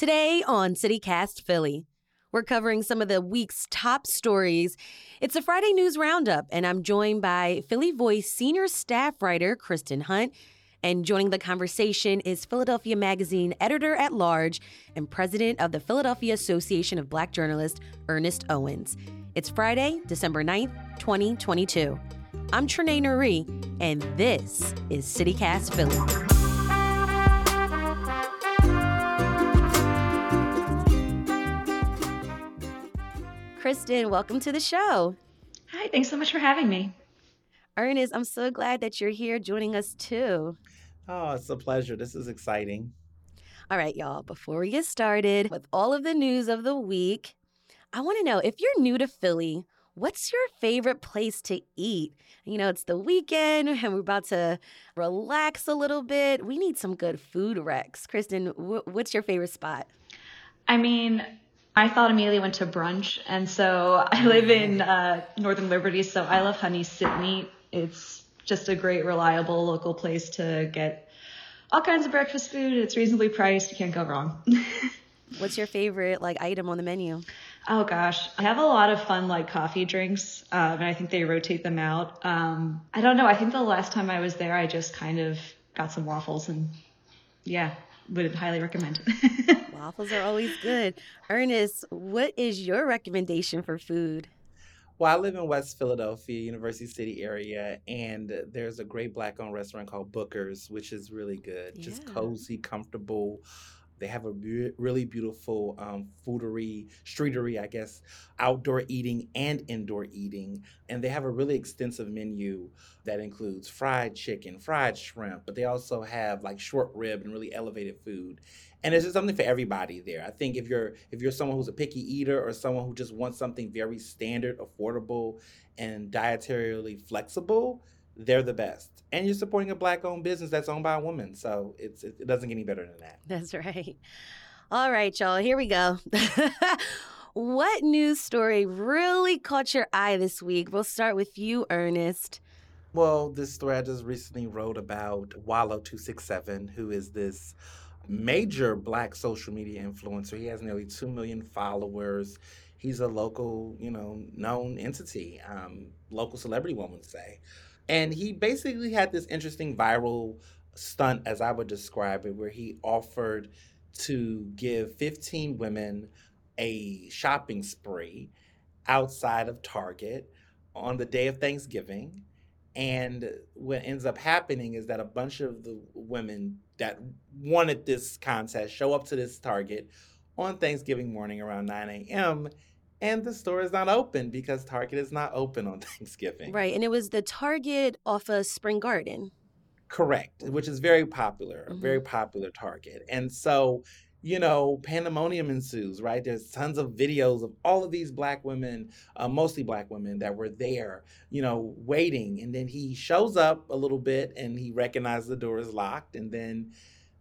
Today on CityCast Philly, we're covering some of the week's top stories. It's a Friday News Roundup, and I'm joined by Philly Voice senior staff writer Kristin Hunt. And joining the conversation is Philadelphia Magazine editor at large and president of the Philadelphia Association of Black Journalists, Ernest Owens. It's Friday, December 9th, 2022. I'm Trenae Nuri, and this is CityCast Philly. Kristin, welcome to the show. Hi, thanks so much for having me. Ernest, I'm so glad that you're here joining us too. Oh, it's a pleasure. This is exciting. All right, y'all, before we get started with all of the news of the week, I want to know if you're new to Philly, what's your favorite place to eat? You know, it's the weekend and we're about to relax a little bit. We need some good food recs. Kristen, what's your favorite spot? I mean, I thought immediately went to brunch, and so I live in uh, Northern Liberty, so I love Honeys Sit N Eat. It's just a great, reliable local place to get all kinds of breakfast food. It's reasonably priced. You can't go wrong. What's your favorite like item on the menu? Oh gosh, I have a lot of fun like coffee drinks, um, and I think they rotate them out. Um, I don't know. I think the last time I was there, I just kind of got some waffles, and yeah, would highly recommend. Waffles are always good. Ernest, what is your recommendation for food? Well, I live in West Philadelphia, University City area, and there's a great black owned restaurant called Booker's, which is really good. Yeah. Just cozy, comfortable. They have a really beautiful um, foodery, streetery, I guess, outdoor eating and indoor eating. And they have a really extensive menu that includes fried chicken, fried shrimp, but they also have like short rib and really elevated food and there's just something for everybody there. I think if you're if you're someone who's a picky eater or someone who just wants something very standard, affordable, and dietarily flexible, they're the best. And you're supporting a black-owned business that's owned by a woman, so it's it doesn't get any better than that. That's right. All right, y'all. Here we go. what news story really caught your eye this week? We'll start with you, Ernest. Well, this story I just recently wrote about Wallo267, who is this major black social media influencer. He has nearly 2 million followers. He's a local, you know, known entity, um, local celebrity, one would say. And he basically had this interesting viral stunt, as I would describe it, where he offered to give 15 women a shopping spree outside of Target on the day of Thanksgiving. And what ends up happening is that a bunch of the women that wanted this contest show up to this Target on Thanksgiving morning around 9 a.m. And the store is not open because Target is not open on Thanksgiving. Right. And it was the Target off of Spring Garden. Correct, which is very popular, mm-hmm. very popular Target. And so you know, pandemonium ensues, right? There's tons of videos of all of these black women, uh, mostly black women, that were there, you know, waiting. And then he shows up a little bit and he recognizes the door is locked. And then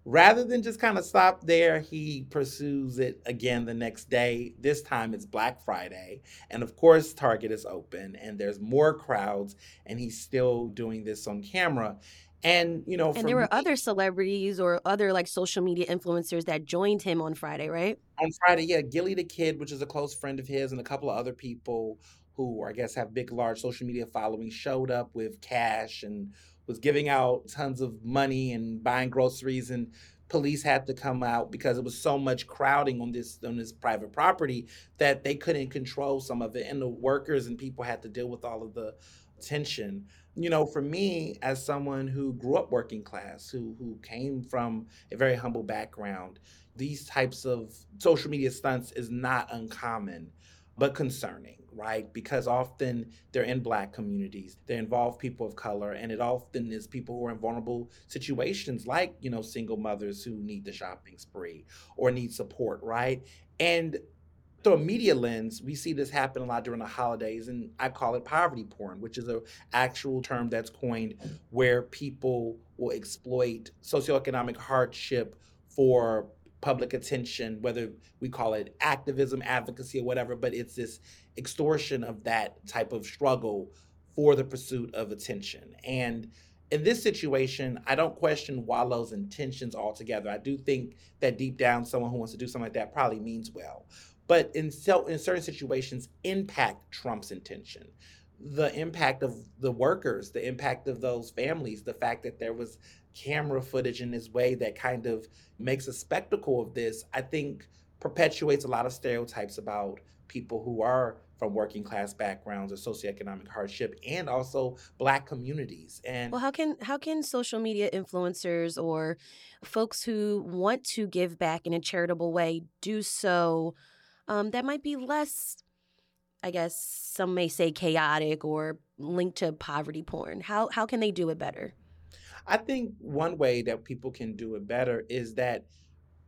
rather than just kind of stop there, he pursues it again the next day. This time it's Black Friday. And of course, Target is open and there's more crowds. And he's still doing this on camera. And you know, and there were me, other celebrities or other like social media influencers that joined him on Friday, right? On Friday, yeah, Gillie Da Kid, which is a close friend of his, and a couple of other people who I guess have big, large social media followings, showed up with cash and was giving out tons of money and buying groceries and police had to come out because it was so much crowding on this on this private property that they couldn't control some of it and the workers and people had to deal with all of the tension you know, for me, as someone who grew up working class, who who came from a very humble background, these types of social media stunts is not uncommon. but concerning right? Because often they're in black communities, they involve people of color, and it often is people who are in vulnerable situations, like, you know, single mothers who need the shopping spree or need support, right? And through a media lens, we see this happen a lot during the holidays, and I call it poverty porn, which is an actual term that's coined where people will exploit socioeconomic hardship for public attention, whether we call it activism, advocacy, or whatever, but it's this extortion of that type of struggle for the pursuit of attention. And in this situation, I don't question Wallo's intentions altogether. I do think that deep down, someone who wants to do something like that probably means well. But in, in certain situations, impact Trump's intention. The impact of the workers, the impact of those families, the fact that there was camera footage in this way that kind of makes a spectacle of this, I think perpetuates a lot of stereotypes about people who are from working class backgrounds or socioeconomic hardship and also black communities. And well how can how can social media influencers or folks who want to give back in a charitable way do so? Um, that might be less i guess some may say chaotic or linked to poverty porn. How how can they do it better i think one way that people can do it better is that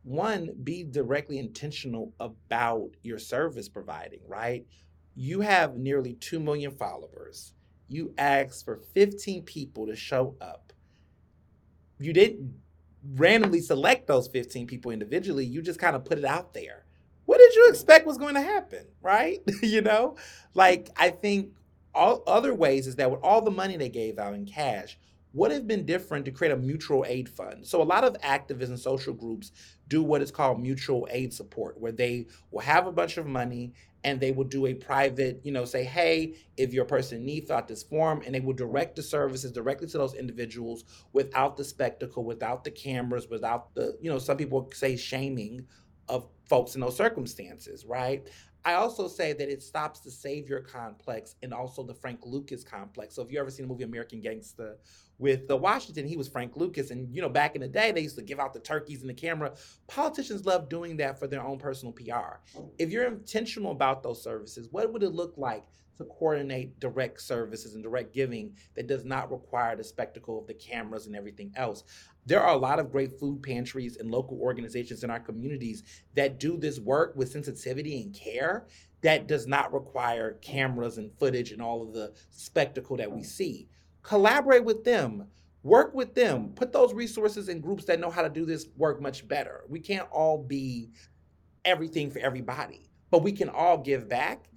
one be directly intentional about your service providing right you have nearly 2 million followers. You asked for 15 people to show up. You didn't randomly select those 15 people individually, you just kind of put it out there. What did you expect was going to happen, right? you know? Like, I think all other ways is that with all the money they gave out in cash, would have been different to create a mutual aid fund. So a lot of activists and social groups do what is called mutual aid support, where they will have a bunch of money and they will do a private, you know, say, hey, if your person in need, fill out this form, and they will direct the services directly to those individuals without the spectacle, without the cameras, without the, you know, some people say shaming of folks in those circumstances, right? I also say that it stops the savior complex and also the Frank Lucas complex. So if you ever seen the movie American Gangster with the Washington, he was Frank Lucas. And, you know, back in the day, they used to give out the turkeys and the camera. Politicians love doing that for their own personal PR. If you're intentional about those services, what would it look like to coordinate direct services and direct giving that does not require the spectacle of the cameras and everything else? There are a lot of great food pantries and local organizations in our communities that do this work with sensitivity and care that does not require cameras and footage and all of the spectacle that we see collaborate with them work with them put those resources in groups that know how to do this work much better. We can't all be everything for everybody but we can all give back.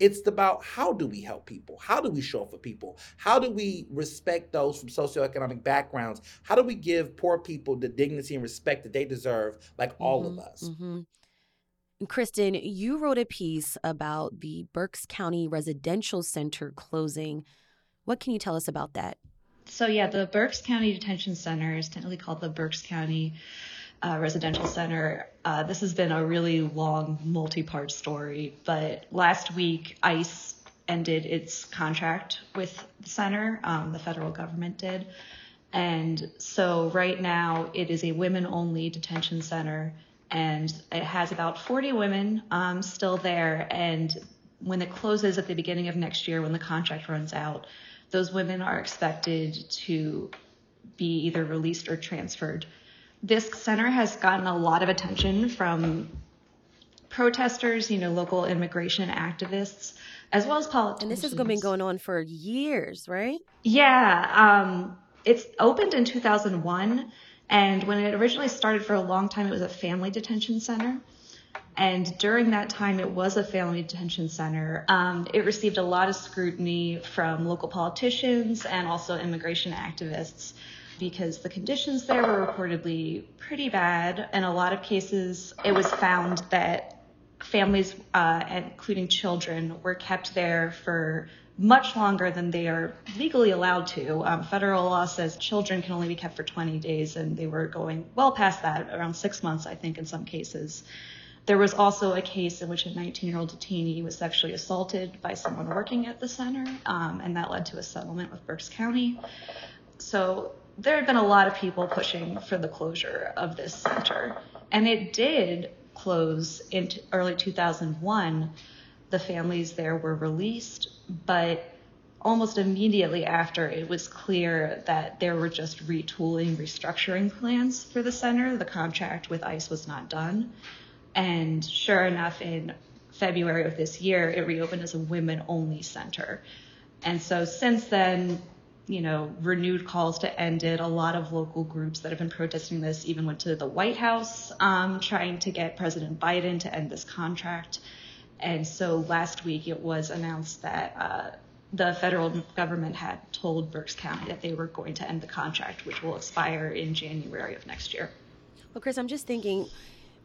It's about how do we help people? How do we show up for people? How do we respect those from socioeconomic backgrounds? How do we give poor people the dignity and respect that they deserve like mm-hmm, all of mm-hmm, us? mm-hmm. Kristin, you wrote a piece about the Berks County Residential Center closing what can you tell us about that? So, yeah, the Berks County Detention Center is technically called the Berks County uh, Residential Center. Uh, this has been a really long, multi part story, but last week, ICE ended its contract with the center, um, the federal government did. And so, right now, it is a women only detention center, and it has about 40 women um, still there. And when it closes at the beginning of next year, when the contract runs out, those women are expected to be either released or transferred. This center has gotten a lot of attention from protesters, you know, local immigration activists, as well as politicians. And this has been going on for years, right? Yeah. Um, it's opened in 2001. And when it originally started for a long time, it was a family detention center. And during that time, it was a family detention center. Um, it received a lot of scrutiny from local politicians and also immigration activists because the conditions there were reportedly pretty bad. In a lot of cases, it was found that families, uh, including children, were kept there for much longer than they are legally allowed to. Um, federal law says children can only be kept for 20 days, and they were going well past that, around six months, I think, in some cases. There was also a case in which a 19 year old detainee was sexually assaulted by someone working at the center, um, and that led to a settlement with Berks County. So there had been a lot of people pushing for the closure of this center, and it did close in early 2001. the families there were released, but almost immediately after, it was clear that there were just retooling, restructuring plans for the center. The contract with ICE was not done. And sure enough, in February of this year, it reopened as a women only center. And so since then, you know, renewed calls to end it. A lot of local groups that have been protesting this even went to the White House um, trying to get President Biden to end this contract. And so last week it was announced that uh, the federal government had told Berks County that they were going to end the contract, which will expire in January of next year. Well, Chris, I'm just thinking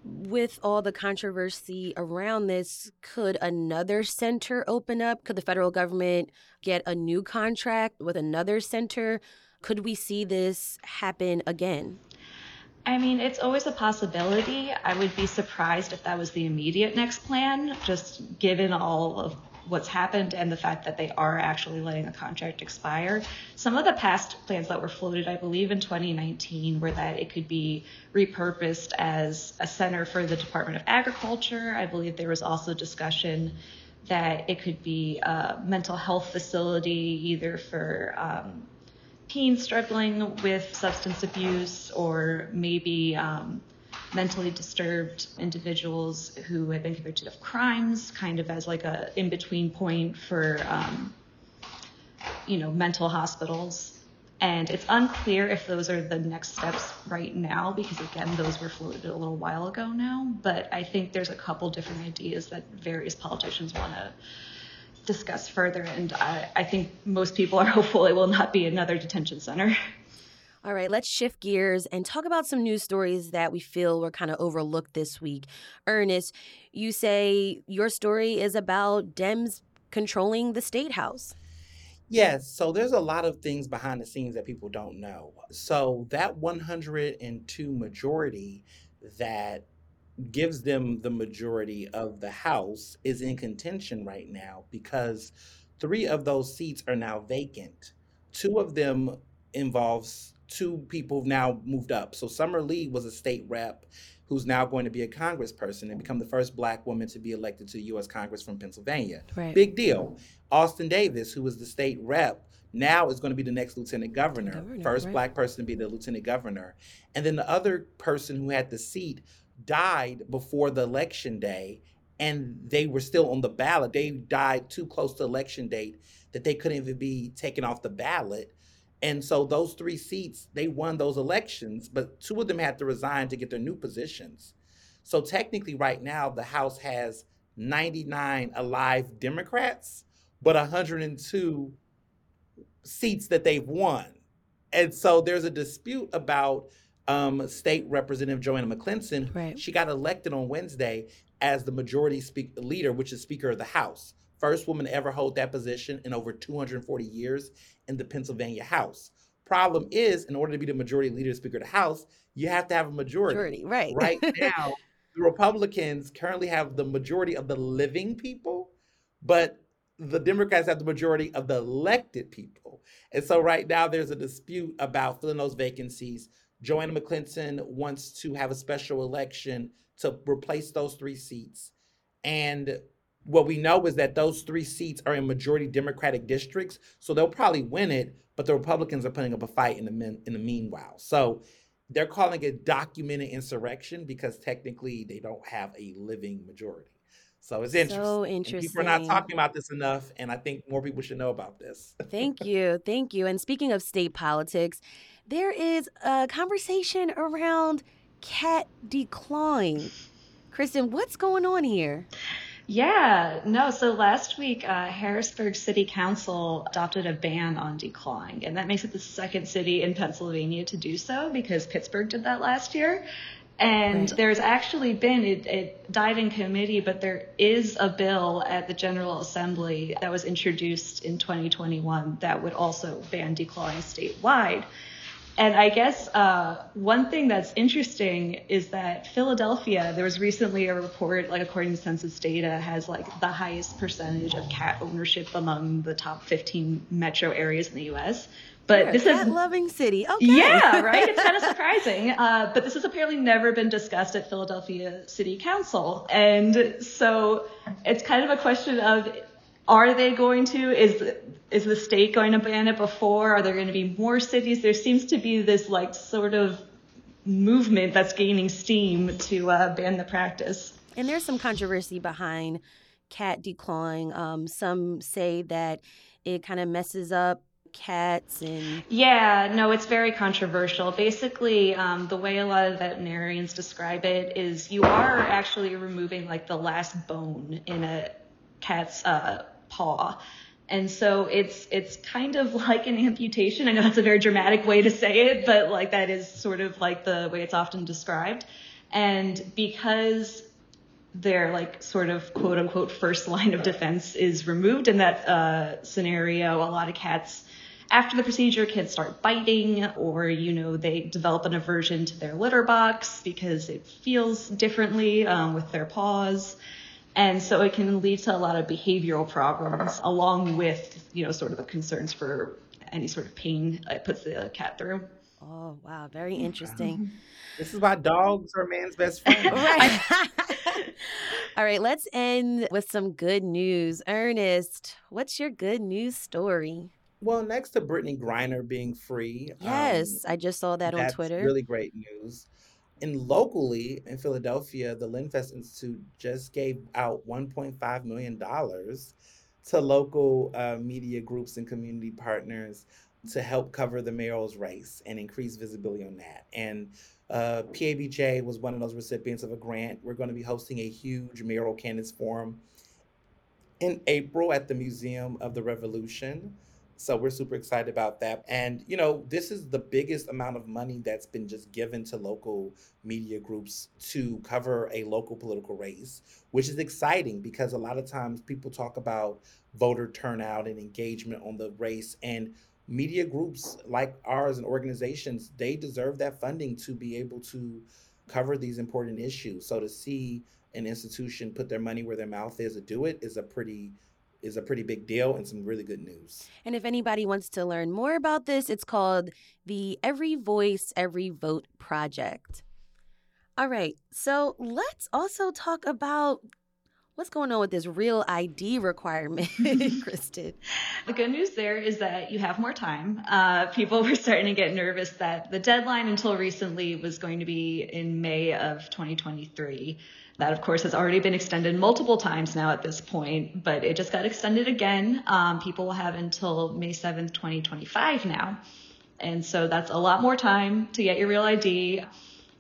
with all the controversy around this, could another center open up? Could the federal government get a new contract with another center? Could we see this happen again? I mean, it's always a possibility. I would be surprised if that was the immediate next plan, just given all of what's happened and the fact that they are actually letting the contract expire. Some of the past plans that were floated, I believe in 2019, were that it could be repurposed as a center for the Department of Agriculture. I believe there was also discussion that it could be a mental health facility either for um, teens struggling with substance abuse or maybe um, mentally disturbed individuals who have been convicted of crimes, kind of as like a in between point for, um, you know, mental hospitals. And it's unclear if those are the next steps right now, because again, those were floated a little while ago now. But I think there's a couple different ideas that various politicians want to discuss further. And I, I think most people are hopeful it will not be another detention center. All right, let's shift gears and talk about some news stories that we feel were kind of overlooked this week. Ernest, you say your story is about Dems controlling the state house. Yes, so there's a lot of things behind the scenes that people don't know. So that 102 majority that gives them the majority of the House is in contention right now because three of those seats are now vacant. Two of them involves two people have now moved up. So Summer Lee was a state rep who's now going to be a congressperson and become the first black woman to be elected to the U.S. Congress from Pennsylvania. Right. Big deal. Austin Davis, who was the state rep, now is going to be the next lieutenant governor, governor first right. black person to be the lieutenant governor. And then the other person who had the seat died before the election day and they were still on the ballot. They died too close to election date that they couldn't even be taken off the ballot. And so those three seats, they won those elections, but two of them had to resign to get their new positions. So technically, right now, the House has 99 alive Democrats, but 102 seats that they've won. And so there's a dispute about um, State Representative Joanna McClinton. Right. She got elected on Wednesday as the majority speak- leader, which is Speaker of the House. First woman to ever hold that position in over 240 years in the Pennsylvania House. Problem is, in order to be the majority leader, Speaker of the House, you have to have a majority. Majority, right. Right now, the Republicans currently have the majority of the living people, but the Democrats have the majority of the elected people. And so right now there's a dispute about filling those vacancies. Joanna McClinton wants to have a special election to replace those three seats. And what we know is that those three seats are in majority Democratic districts, so they'll probably win it. But the Republicans are putting up a fight in the min, in the meanwhile. So they're calling it documented insurrection because technically they don't have a living majority. So it's interesting. So interesting. And people are not talking about this enough, and I think more people should know about this. Thank you. Thank you. And speaking of state politics, there is a conversation around cat decline. Kristin, what's going on here? Yeah, no. So last week, uh, Harrisburg City Council adopted a ban on declawing, and that makes it the second city in Pennsylvania to do so because Pittsburgh did that last year. And right. there's actually been, it, it died in committee, but there is a bill at the General Assembly that was introduced in 2021 that would also ban declawing statewide. And I guess uh, one thing that's interesting is that Philadelphia, there was recently a report, like according to census data, has like the highest percentage of cat ownership among the top 15 metro areas in the US. But this a is cat-loving city. Okay. yeah, right. It's kind of surprising. Uh, but this has apparently never been discussed at Philadelphia City Council, and so it's kind of a question of are they going to is is the state going to ban it before? Are there going to be more cities? There seems to be this like sort of movement that's gaining steam to uh, ban the practice. And there's some controversy behind cat declawing. Um, some say that it kind of messes up cats and Yeah, no, it's very controversial. Basically, um, the way a lot of veterinarians describe it is you are actually removing like the last bone in a cat's uh, paw. And so it's it's kind of like an amputation. I know that's a very dramatic way to say it, but like that is sort of like the way it's often described. And because their like sort of quote unquote first line of defense is removed in that uh, scenario, a lot of cats after the procedure can start biting or you know they develop an aversion to their litter box because it feels differently um, with their paws and so it can lead to a lot of behavioral problems along with you know sort of the concerns for any sort of pain it puts the cat through oh wow, very interesting. This is why dogs are man's best friend. right. All right, let's end with some good news. Ernest, what's your good news story? Well, next to Brittney Griner being free. um, Yes, I just saw that on that's Twitter. really great news. And locally in Philadelphia, the Lenfest Institute just gave out $1.5 million to local uh, media groups and community partners to help cover the mayoral's race and increase visibility on that. And uh, PABJ was one of those recipients of a grant. We're going to be hosting a huge mayoral candidates forum in April at the Museum of the Revolution. So we're super excited about that. And, you know, this is the biggest amount of money that's been just given to local media groups to cover a local political race, which is exciting because a lot of times people talk about voter turnout and engagement on the race. And media groups like ours and organizations, they deserve that funding to be able to cover these important issues. So to see an institution put their money where their mouth is to do it is a pretty is a pretty big deal and some really good news. And if anybody wants to learn more about this, it's called the Every Voice, Every Vote Project. All right, so let's also talk about what's going on with this real ID requirement, Kristin. The good news there is that you have more time. Uh, people were starting to get nervous that the deadline until recently was going to be in May of 2023. That, of course, has already been extended multiple times now at this point, but it just got extended again. Um, people will have until May 7th, 2025 now. And so that's a lot more time to get your real ID,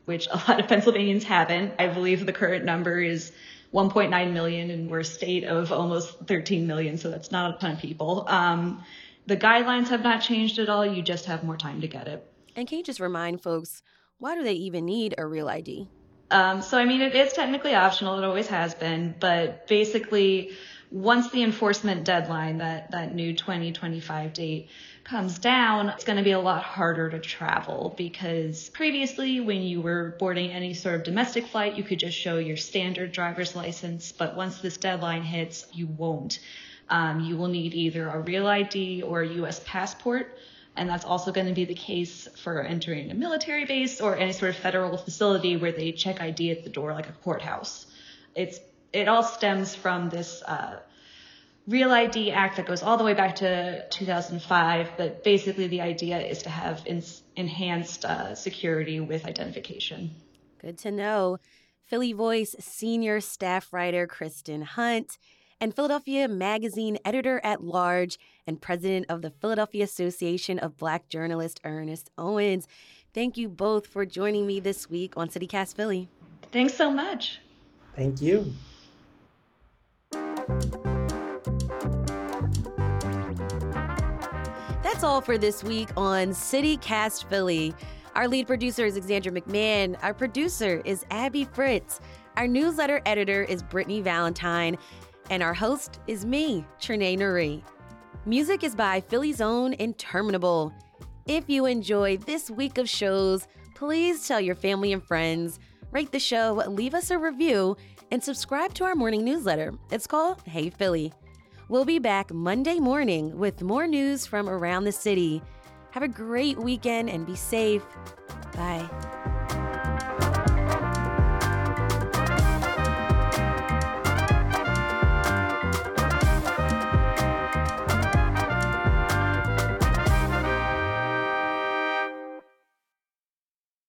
which a lot of Pennsylvanians haven't. I believe the current number is 1.9 million, and we're a state of almost 13 million, so that's not a ton of people. Um, the guidelines have not changed at all. You just have more time to get it. And can you just remind folks, why do they even need a real ID? Um, so, I mean, it is technically optional. It always has been. But basically, once the enforcement deadline, that, that new 2025 date, comes down, it's going to be a lot harder to travel because previously, when you were boarding any sort of domestic flight, you could just show your standard driver's license. But once this deadline hits, you won't. Um, you will need either a real ID or a U.S. passport. And that's also going to be the case for entering a military base or any sort of federal facility where they check ID at the door, like a courthouse. It's it all stems from this uh, Real ID Act that goes all the way back to 2005. But basically, the idea is to have in, enhanced uh, security with identification. Good to know. Philly Voice senior staff writer Kristin Hunt and Philadelphia Magazine editor at large and president of the Philadelphia Association of Black Journalists, Ernest Owens. Thank you both for joining me this week on CityCast Philly. Thanks so much. Thank you. That's all for this week on CityCast Philly. Our lead producer is Alexandra McMahon. Our producer is Abby Fritz. Our newsletter editor is Brittany Valentine. And our host is me, Trenae Nuri. Music is by Philly's own Interminable. If you enjoy this week of shows, please tell your family and friends, rate the show, leave us a review, and subscribe to our morning newsletter. It's called Hey Philly. We'll be back Monday morning with more news from around the city. Have a great weekend and be safe. Bye.